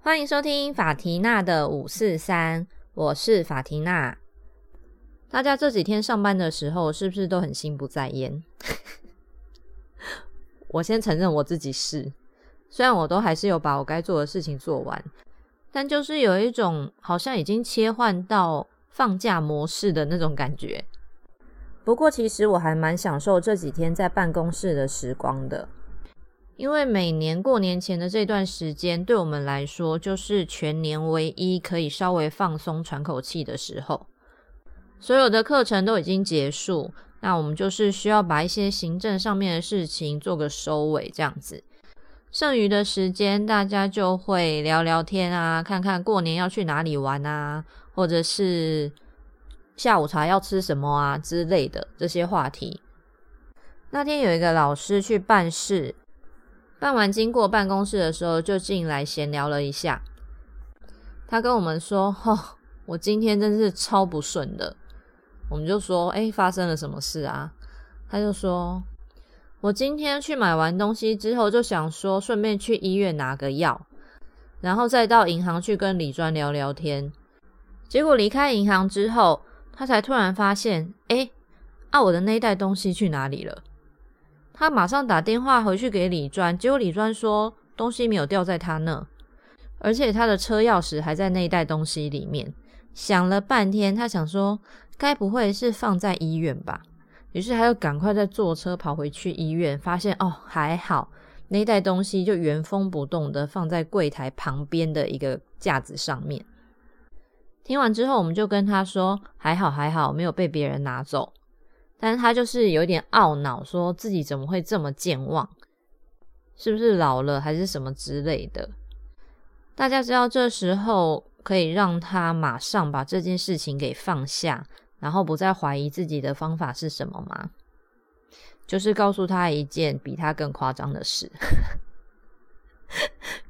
欢迎收听法缇娜的五四三，我是法缇娜。大家这几天上班的时候，是不是都很心不在焉？我先承认我自己是，虽然我都还是有把我该做的事情做完，但就是有一种好像已经切换到放假模式的那种感觉。不过其实我还蛮享受这几天在办公室的时光的。因为每年过年前的这段时间，对我们来说就是全年唯一可以稍微放松、喘口气的时候。所有的课程都已经结束，那我们就是需要把一些行政上面的事情做个收尾，这样子。剩余的时间，大家就会聊聊天啊，看看过年要去哪里玩啊，或者是下午茶要吃什么啊之类的这些话题。那天有一个老师去办事。办完经过办公室的时候，就进来闲聊了一下。他跟我们说：“吼，我今天真是超不顺的。”我们就说：“哎，发生了什么事啊？”他就说：“我今天去买完东西之后，就想说顺便去医院拿个药，然后再到银行去跟李专聊聊天。结果离开银行之后，他才突然发现：哎，啊，我的那一袋东西去哪里了？”他马上打电话回去给李专，结果李专说东西没有掉在他那，而且他的车钥匙还在那一袋东西里面。想了半天，他想说该不会是放在医院吧？于是他又赶快再坐车跑回去医院，发现哦还好，那袋东西就原封不动的放在柜台旁边的一个架子上面。听完之后，我们就跟他说还好还好，没有被别人拿走。但是他就是有点懊恼，说自己怎么会这么健忘，是不是老了还是什么之类的？大家知道这时候可以让他马上把这件事情给放下，然后不再怀疑自己的方法是什么吗？就是告诉他一件比他更夸张的事。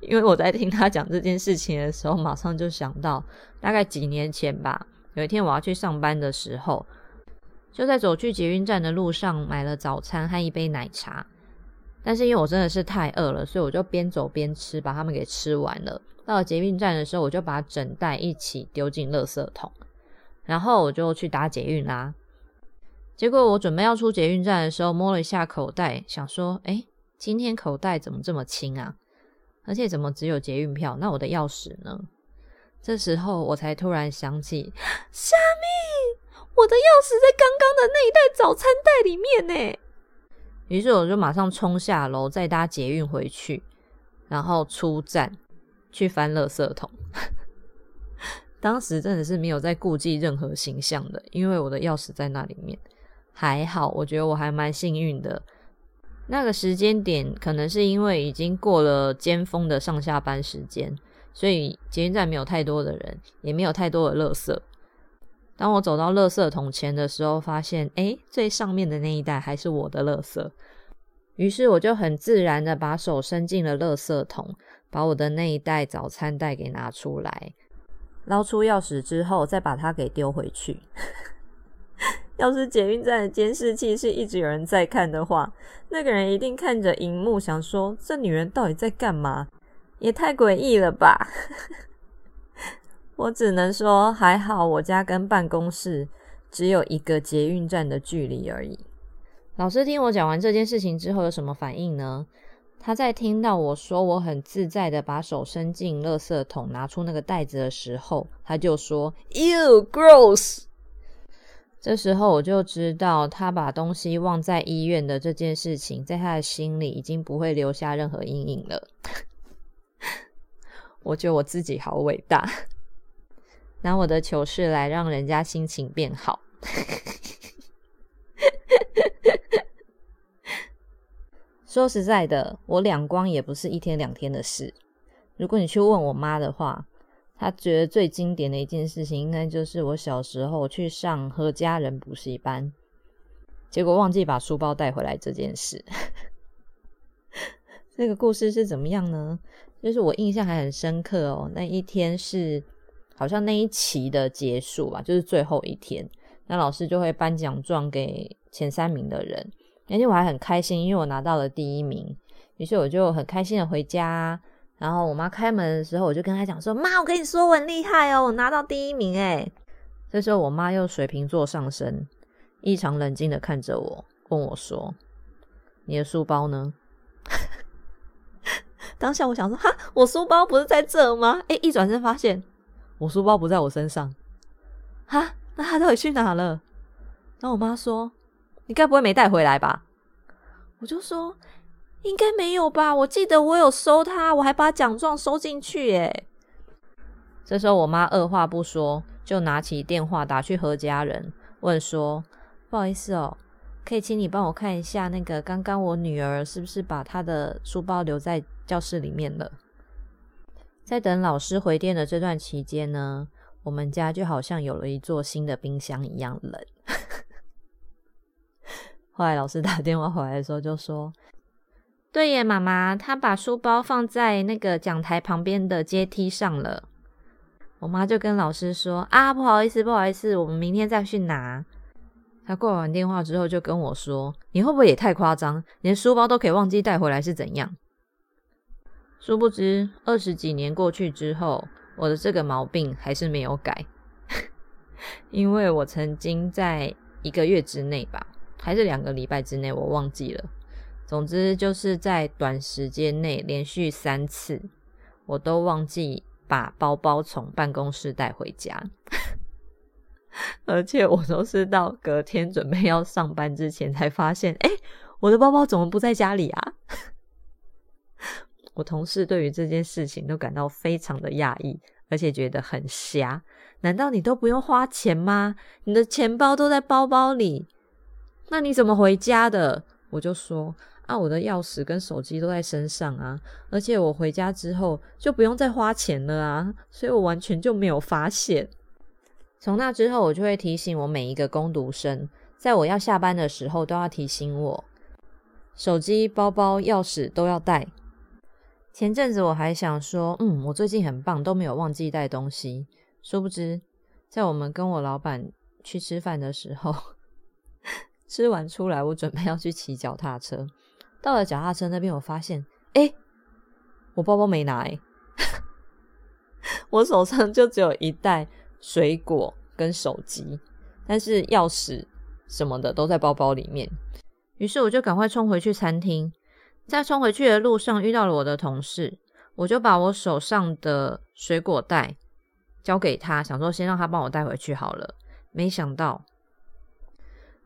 因为我在听他讲这件事情的时候，马上就想到大概几年前吧，有一天我要去上班的时候。就在走去捷运站的路上，买了早餐和一杯奶茶。但是因为我真的是太饿了，所以我就边走边吃，把它们给吃完了。到了捷运站的时候，我就把整袋一起丢进垃圾桶，然后我就去搭捷运啦。结果我准备要出捷运站的时候，摸了一下口袋，想说：“哎，今天口袋怎么这么轻啊？而且怎么只有捷运票？那我的钥匙呢？”这时候我才突然想起，虾米。我的钥匙在刚刚的那一袋早餐袋里面呢。于是我就马上冲下楼，再搭捷运回去，然后出站去翻垃圾桶。当时真的是没有在顾忌任何形象的，因为我的钥匙在那里面。还好，我觉得我还蛮幸运的。那个时间点可能是因为已经过了尖峰的上下班时间，所以捷运站没有太多的人，也没有太多的垃圾。当我走到垃圾桶前的时候，发现哎，最上面的那一袋还是我的垃圾。于是我就很自然的把手伸进了垃圾桶，把我的那一袋早餐袋给拿出来，捞出钥匙之后，再把它给丢回去。要是捷运站的监视器是一直有人在看的话，那个人一定看着荧幕想说：这女人到底在干嘛？也太诡异了吧！我只能说还好，我家跟办公室只有一个捷运站的距离而已。老师听我讲完这件事情之后有什么反应呢？他在听到我说我很自在的把手伸进垃圾桶拿出那个袋子的时候，他就说 “You gross”。这时候我就知道他把东西忘在医院的这件事情，在他的心里已经不会留下任何阴影了。我觉得我自己好伟大。拿我的糗事来让人家心情变好。说实在的，我两光也不是一天两天的事。如果你去问我妈的话，他觉得最经典的一件事情，应该就是我小时候去上和家人补习班，结果忘记把书包带回来这件事。这个故事是怎么样呢？就是我印象还很深刻哦，那一天是。好像那一期的结束吧，就是最后一天，那老师就会颁奖状给前三名的人。那天我还很开心，因为我拿到了第一名，于是我就很开心的回家。然后我妈开门的时候，我就跟她讲说：“妈，我跟你说我很厉害哦，我拿到第一名哎。”这时候我妈又水瓶座上升，异常冷静的看着我，问我说：“你的书包呢？” 当下我想说：“哈，我书包不是在这吗？”哎，一转身发现我书包不在我身上，哈，那他到底去哪了？然后我妈说：“你该不会没带回来吧？”我就说。应该没有吧？我记得我有收他，我还把奖状收进去耶。这时候我妈二话不说，就拿起电话打去何家人，问说：“不好意思哦，可以请你帮我看一下那个刚刚我女儿是不是把她的书包留在教室里面了？”在等老师回电的这段期间呢，我们家就好像有了一座新的冰箱一样冷。后来老师打电话回来的时候就说。对耶，妈妈，她把书包放在那个讲台旁边的阶梯上了。我妈就跟老师说：“啊，不好意思，不好意思，我们明天再去拿。”她挂完电话之后就跟我说：“你会不会也太夸张？连书包都可以忘记带回来是怎样？”殊不知，二十几年过去之后，我的这个毛病还是没有改。因为我曾经在一个月之内吧，还是两个礼拜之内，我忘记了。总之就是在短时间内连续三次，我都忘记把包包从办公室带回家，而且我都是到隔天准备要上班之前才发现，哎，我的包包怎么不在家里啊？我同事对于这件事情都感到非常的讶异，而且觉得很瞎。难道你都不用花钱吗？你的钱包都在包包里，那你怎么回家的？我就说。啊，我的钥匙跟手机都在身上啊，而且我回家之后就不用再花钱了啊，所以我完全就没有发现。从那之后，我就会提醒我每一个工读生，在我要下班的时候都要提醒我，手机、包包、钥匙都要带。前阵子我还想说，嗯，我最近很棒，都没有忘记带东西。殊不知，在我们跟我老板去吃饭的时候，吃完出来，我准备要去骑脚踏车。到了脚踏车那边，我发现，哎，我包包没拿，我手上就只有一袋水果跟手机，但是钥匙什么的都在包包里面。于是我就赶快冲回去餐厅，在冲回去的路上遇到了我的同事，我就把我手上的水果袋交给他，想说先让他帮我带回去好了。没想到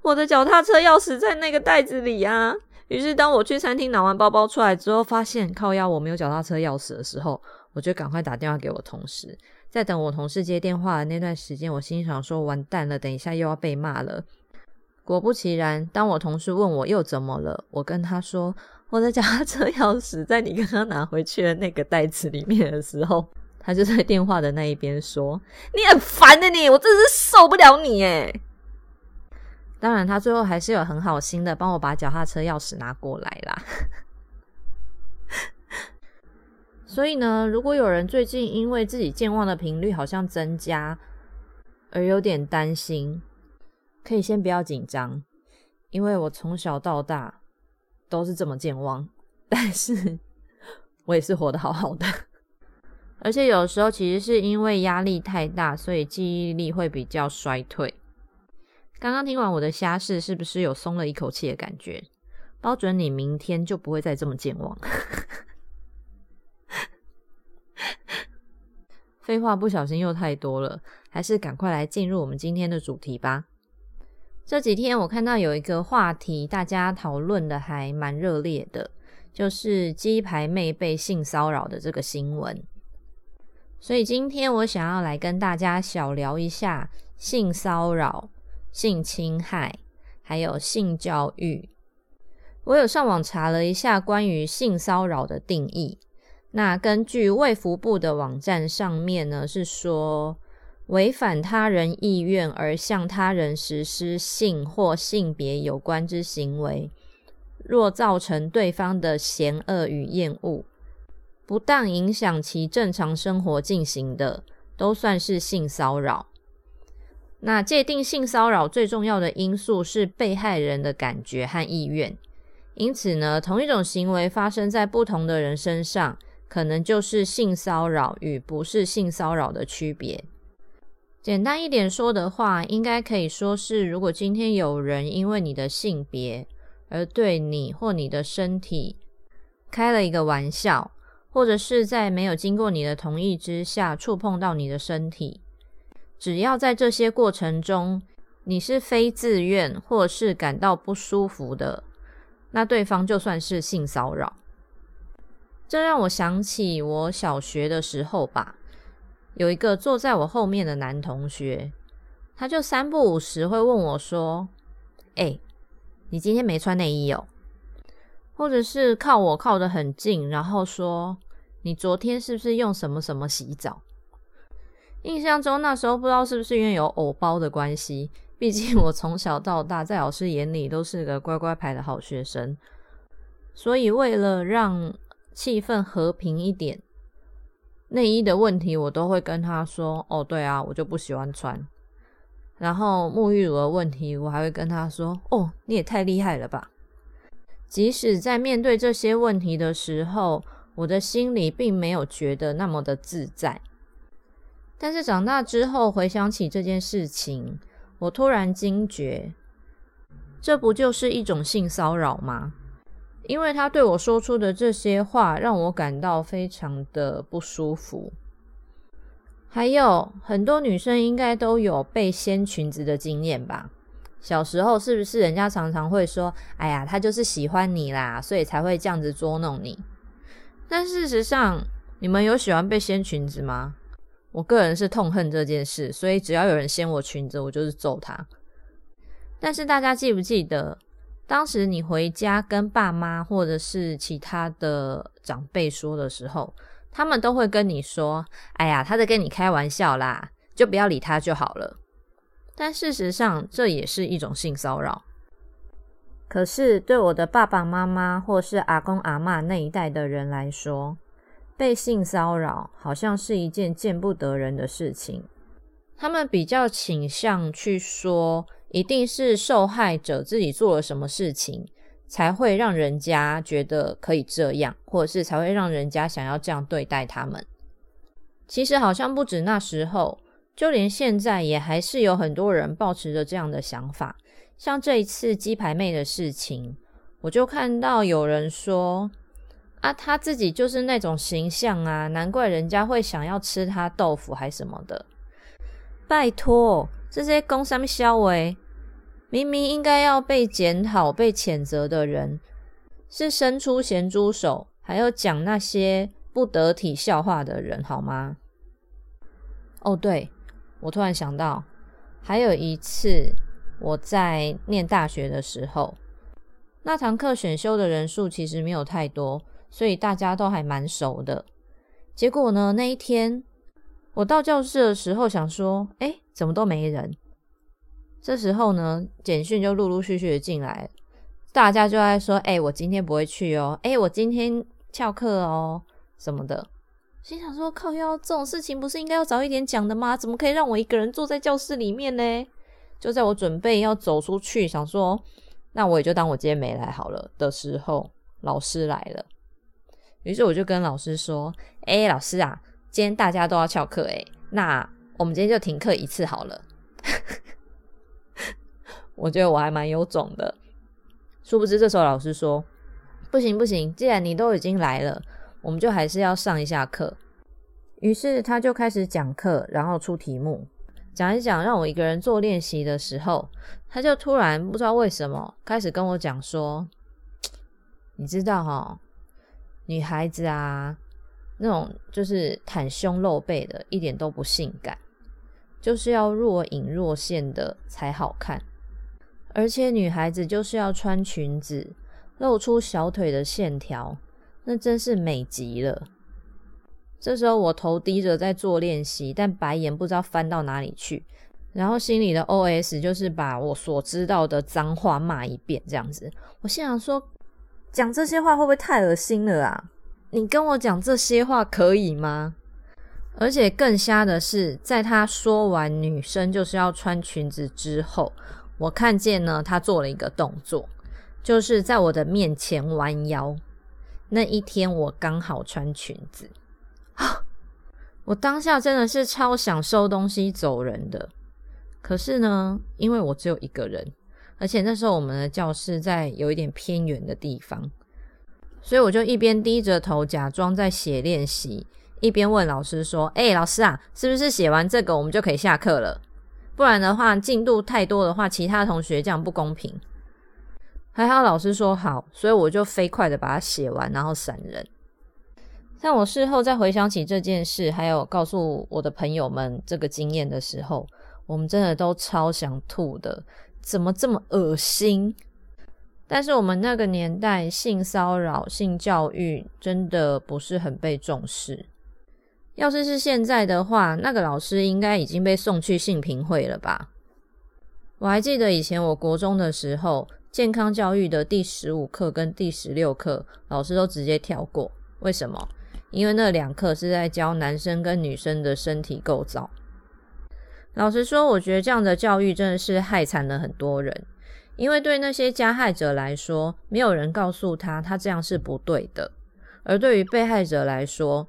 我的脚踏车钥匙在那个袋子里啊！于是，当我去餐厅拿完包包出来之后，发现靠腰我没有脚踏车钥匙的时候，我就赶快打电话给我同事。在等我同事接电话的那段时间，我心想说：“完蛋了，等一下又要被骂了。”果不其然，当我同事问我又怎么了，我跟他说：“我的脚踏车钥匙在你刚刚拿回去的那个袋子里面的时候，他就在电话的那一边说：‘你很烦的你，我真是受不了你诶当然，他最后还是有很好心的帮我把脚踏车钥匙拿过来啦。所以呢，如果有人最近因为自己健忘的频率好像增加，而有点担心，可以先不要紧张，因为我从小到大都是这么健忘，但是我也是活得好好的。而且有时候其实是因为压力太大，所以记忆力会比较衰退。刚刚听完我的瞎事，是不是有松了一口气的感觉？包准你明天就不会再这么健忘。废话不小心又太多了，还是赶快来进入我们今天的主题吧。这几天我看到有一个话题，大家讨论的还蛮热烈的，就是鸡排妹被性骚扰的这个新闻。所以今天我想要来跟大家小聊一下性骚扰。性侵害，还有性教育，我有上网查了一下关于性骚扰的定义。那根据卫福部的网站上面呢，是说违反他人意愿而向他人实施性或性别有关之行为，若造成对方的嫌恶与厌恶，不当影响其正常生活进行的，都算是性骚扰。那界定性骚扰最重要的因素是被害人的感觉和意愿，因此呢，同一种行为发生在不同的人身上，可能就是性骚扰与不是性骚扰的区别。简单一点说的话，应该可以说是，如果今天有人因为你的性别而对你或你的身体开了一个玩笑，或者是在没有经过你的同意之下触碰到你的身体。只要在这些过程中，你是非自愿或是感到不舒服的，那对方就算是性骚扰。这让我想起我小学的时候吧，有一个坐在我后面的男同学，他就三不五时会问我说：“哎，你今天没穿内衣哦？”或者是靠我靠得很近，然后说：“你昨天是不是用什么什么洗澡？”印象中那时候不知道是不是因为有偶包的关系，毕竟我从小到大在老师眼里都是个乖乖牌的好学生，所以为了让气氛和平一点，内衣的问题我都会跟他说：“哦，对啊，我就不喜欢穿。”然后沐浴乳的问题，我还会跟他说：“哦，你也太厉害了吧！”即使在面对这些问题的时候，我的心里并没有觉得那么的自在。但是长大之后回想起这件事情，我突然惊觉，这不就是一种性骚扰吗？因为他对我说出的这些话，让我感到非常的不舒服。还有很多女生应该都有被掀裙子的经验吧？小时候是不是人家常常会说：“哎呀，他就是喜欢你啦，所以才会这样子捉弄你。”但事实上，你们有喜欢被掀裙子吗？我个人是痛恨这件事，所以只要有人掀我裙子，我就是揍他。但是大家记不记得，当时你回家跟爸妈或者是其他的长辈说的时候，他们都会跟你说：“哎呀，他在跟你开玩笑啦，就不要理他就好了。”但事实上，这也是一种性骚扰。可是对我的爸爸妈妈或是阿公阿妈那一代的人来说，被性骚扰好像是一件见不得人的事情，他们比较倾向去说，一定是受害者自己做了什么事情，才会让人家觉得可以这样，或者是才会让人家想要这样对待他们。其实好像不止那时候，就连现在也还是有很多人抱持着这样的想法。像这一次鸡排妹的事情，我就看到有人说。啊，他自己就是那种形象啊，难怪人家会想要吃他豆腐还什么的。拜托，这些工商消为明明应该要被检讨、被谴责的人，是伸出咸猪手，还要讲那些不得体笑话的人，好吗？哦，对，我突然想到，还有一次我在念大学的时候，那堂课选修的人数其实没有太多。所以大家都还蛮熟的。结果呢，那一天我到教室的时候，想说：“哎，怎么都没人？”这时候呢，简讯就陆陆续续的进来，大家就在说：“哎，我今天不会去哦，哎，我今天翘课哦，什么的。”心想说：“靠，要这种事情不是应该要早一点讲的吗？怎么可以让我一个人坐在教室里面呢？”就在我准备要走出去，想说：“那我也就当我今天没来好了。”的时候，老师来了。于是我就跟老师说：“哎，老师啊，今天大家都要翘课，哎，那我们今天就停课一次好了。”我觉得我还蛮有种的。殊不知这时候老师说：“不行不行，既然你都已经来了，我们就还是要上一下课。”于是他就开始讲课，然后出题目，讲一讲，让我一个人做练习的时候，他就突然不知道为什么开始跟我讲说：“你知道哈？”女孩子啊，那种就是袒胸露背的，一点都不性感，就是要若隐若现的才好看。而且女孩子就是要穿裙子，露出小腿的线条，那真是美极了。这时候我头低着在做练习，但白眼不知道翻到哪里去，然后心里的 OS 就是把我所知道的脏话骂一遍，这样子。我心想说。讲这些话会不会太恶心了啊？你跟我讲这些话可以吗？而且更瞎的是，在他说完女生就是要穿裙子之后，我看见呢，他做了一个动作，就是在我的面前弯腰。那一天我刚好穿裙子，我当下真的是超想收东西走人的。可是呢，因为我只有一个人，而且那时候我们的教室在有一点偏远的地方，所以我就一边低着头假装在写练习。一边问老师说：“哎，老师啊，是不是写完这个我们就可以下课了？不然的话，进度太多的话，其他同学这样不公平。”还好老师说好，所以我就飞快的把它写完，然后闪人。但我事后再回想起这件事，还有告诉我的朋友们这个经验的时候，我们真的都超想吐的，怎么这么恶心？但是我们那个年代，性骚扰、性教育真的不是很被重视。要是是现在的话，那个老师应该已经被送去性评会了吧？我还记得以前我国中的时候，健康教育的第十五课跟第十六课，老师都直接跳过。为什么？因为那两课是在教男生跟女生的身体构造。老实说，我觉得这样的教育真的是害惨了很多人。因为对那些加害者来说，没有人告诉他他这样是不对的；而对于被害者来说，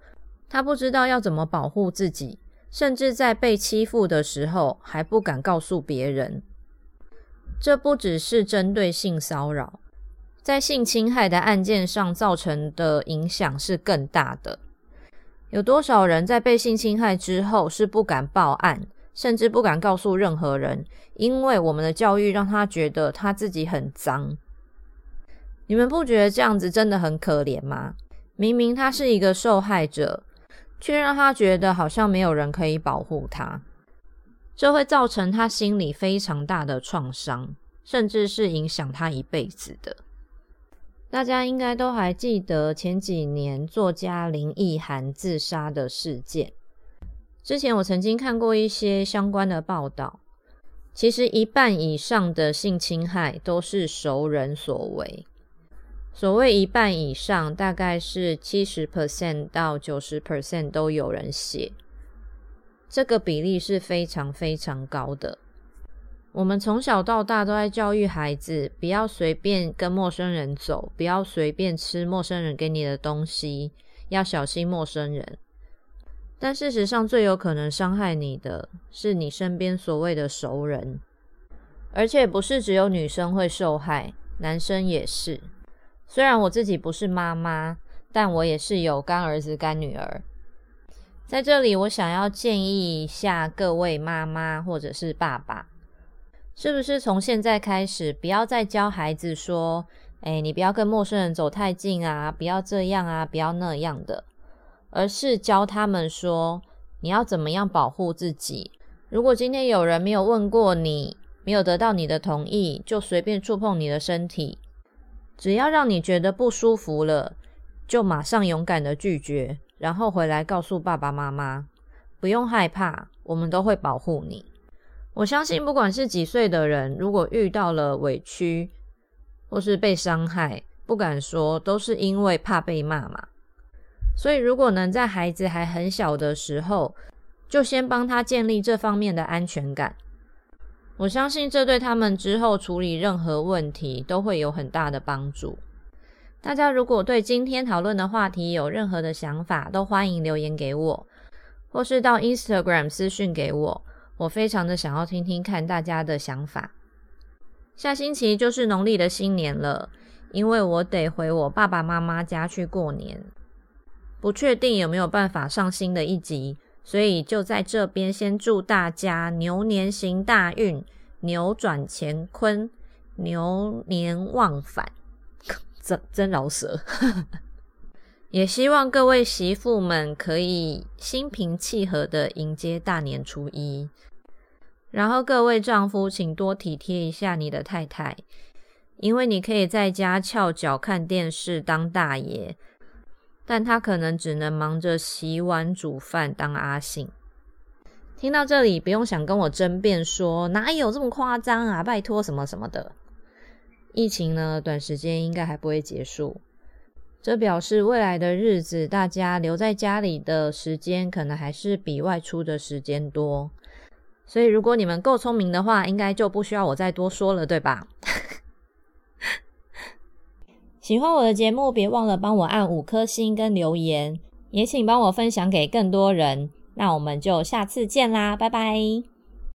他不知道要怎么保护自己，甚至在被欺负的时候还不敢告诉别人。这不只是针对性骚扰，在性侵害的案件上造成的影响是更大的。有多少人在被性侵害之后是不敢报案，甚至不敢告诉任何人，因为我们的教育让他觉得他自己很脏。你们不觉得这样子真的很可怜吗？明明他是一个受害者。却让他觉得好像没有人可以保护他，这会造成他心里非常大的创伤，甚至是影响他一辈子的。大家应该都还记得前几年作家林奕涵自杀的事件。之前我曾经看过一些相关的报道，其实一半以上的性侵害都是熟人所为。所谓一半以上，大概是七十 percent 到九十 percent 都有人写，这个比例是非常非常高的。我们从小到大都在教育孩子，不要随便跟陌生人走，不要随便吃陌生人给你的东西，要小心陌生人。但事实上，最有可能伤害你的是你身边所谓的熟人，而且不是只有女生会受害，男生也是。虽然我自己不是妈妈，但我也是有干儿子、干女儿。在这里，我想要建议一下各位妈妈或者是爸爸，是不是从现在开始，不要再教孩子说：“哎，你不要跟陌生人走太近啊，不要这样啊，不要那样的。”而是教他们说：“你要怎么样保护自己？如果今天有人没有问过你，没有得到你的同意，就随便触碰你的身体。”只要让你觉得不舒服了，就马上勇敢的拒绝，然后回来告诉爸爸妈妈，不用害怕，我们都会保护你。我相信，不管是几岁的人，如果遇到了委屈或是被伤害，不敢说，都是因为怕被骂嘛。所以，如果能在孩子还很小的时候，就先帮他建立这方面的安全感。我相信这对他们之后处理任何问题都会有很大的帮助。大家如果对今天讨论的话题有任何的想法，都欢迎留言给我，或是到 Instagram 私讯给我。我非常的想要听听看大家的想法。下星期就是农历的新年了，因为我得回我爸爸妈妈家去过年，不确定有没有办法上新的一集。所以就在这边先祝大家牛年行大运，扭转乾坤，牛年旺返，真真饶舌。也希望各位媳妇们可以心平气和的迎接大年初一，然后各位丈夫请多体贴一下你的太太，因为你可以在家翘脚看电视当大爷。但他可能只能忙着洗碗煮饭当阿信。听到这里，不用想跟我争辩说哪有这么夸张啊，拜托什么什么的。疫情呢，短时间应该还不会结束。这表示未来的日子，大家留在家里的时间可能还是比外出的时间多。所以，如果你们够聪明的话，应该就不需要我再多说了，对吧？喜欢我的节目，别忘了帮我按五颗星跟留言，也请帮我分享给更多人。那我们就下次见啦，拜拜。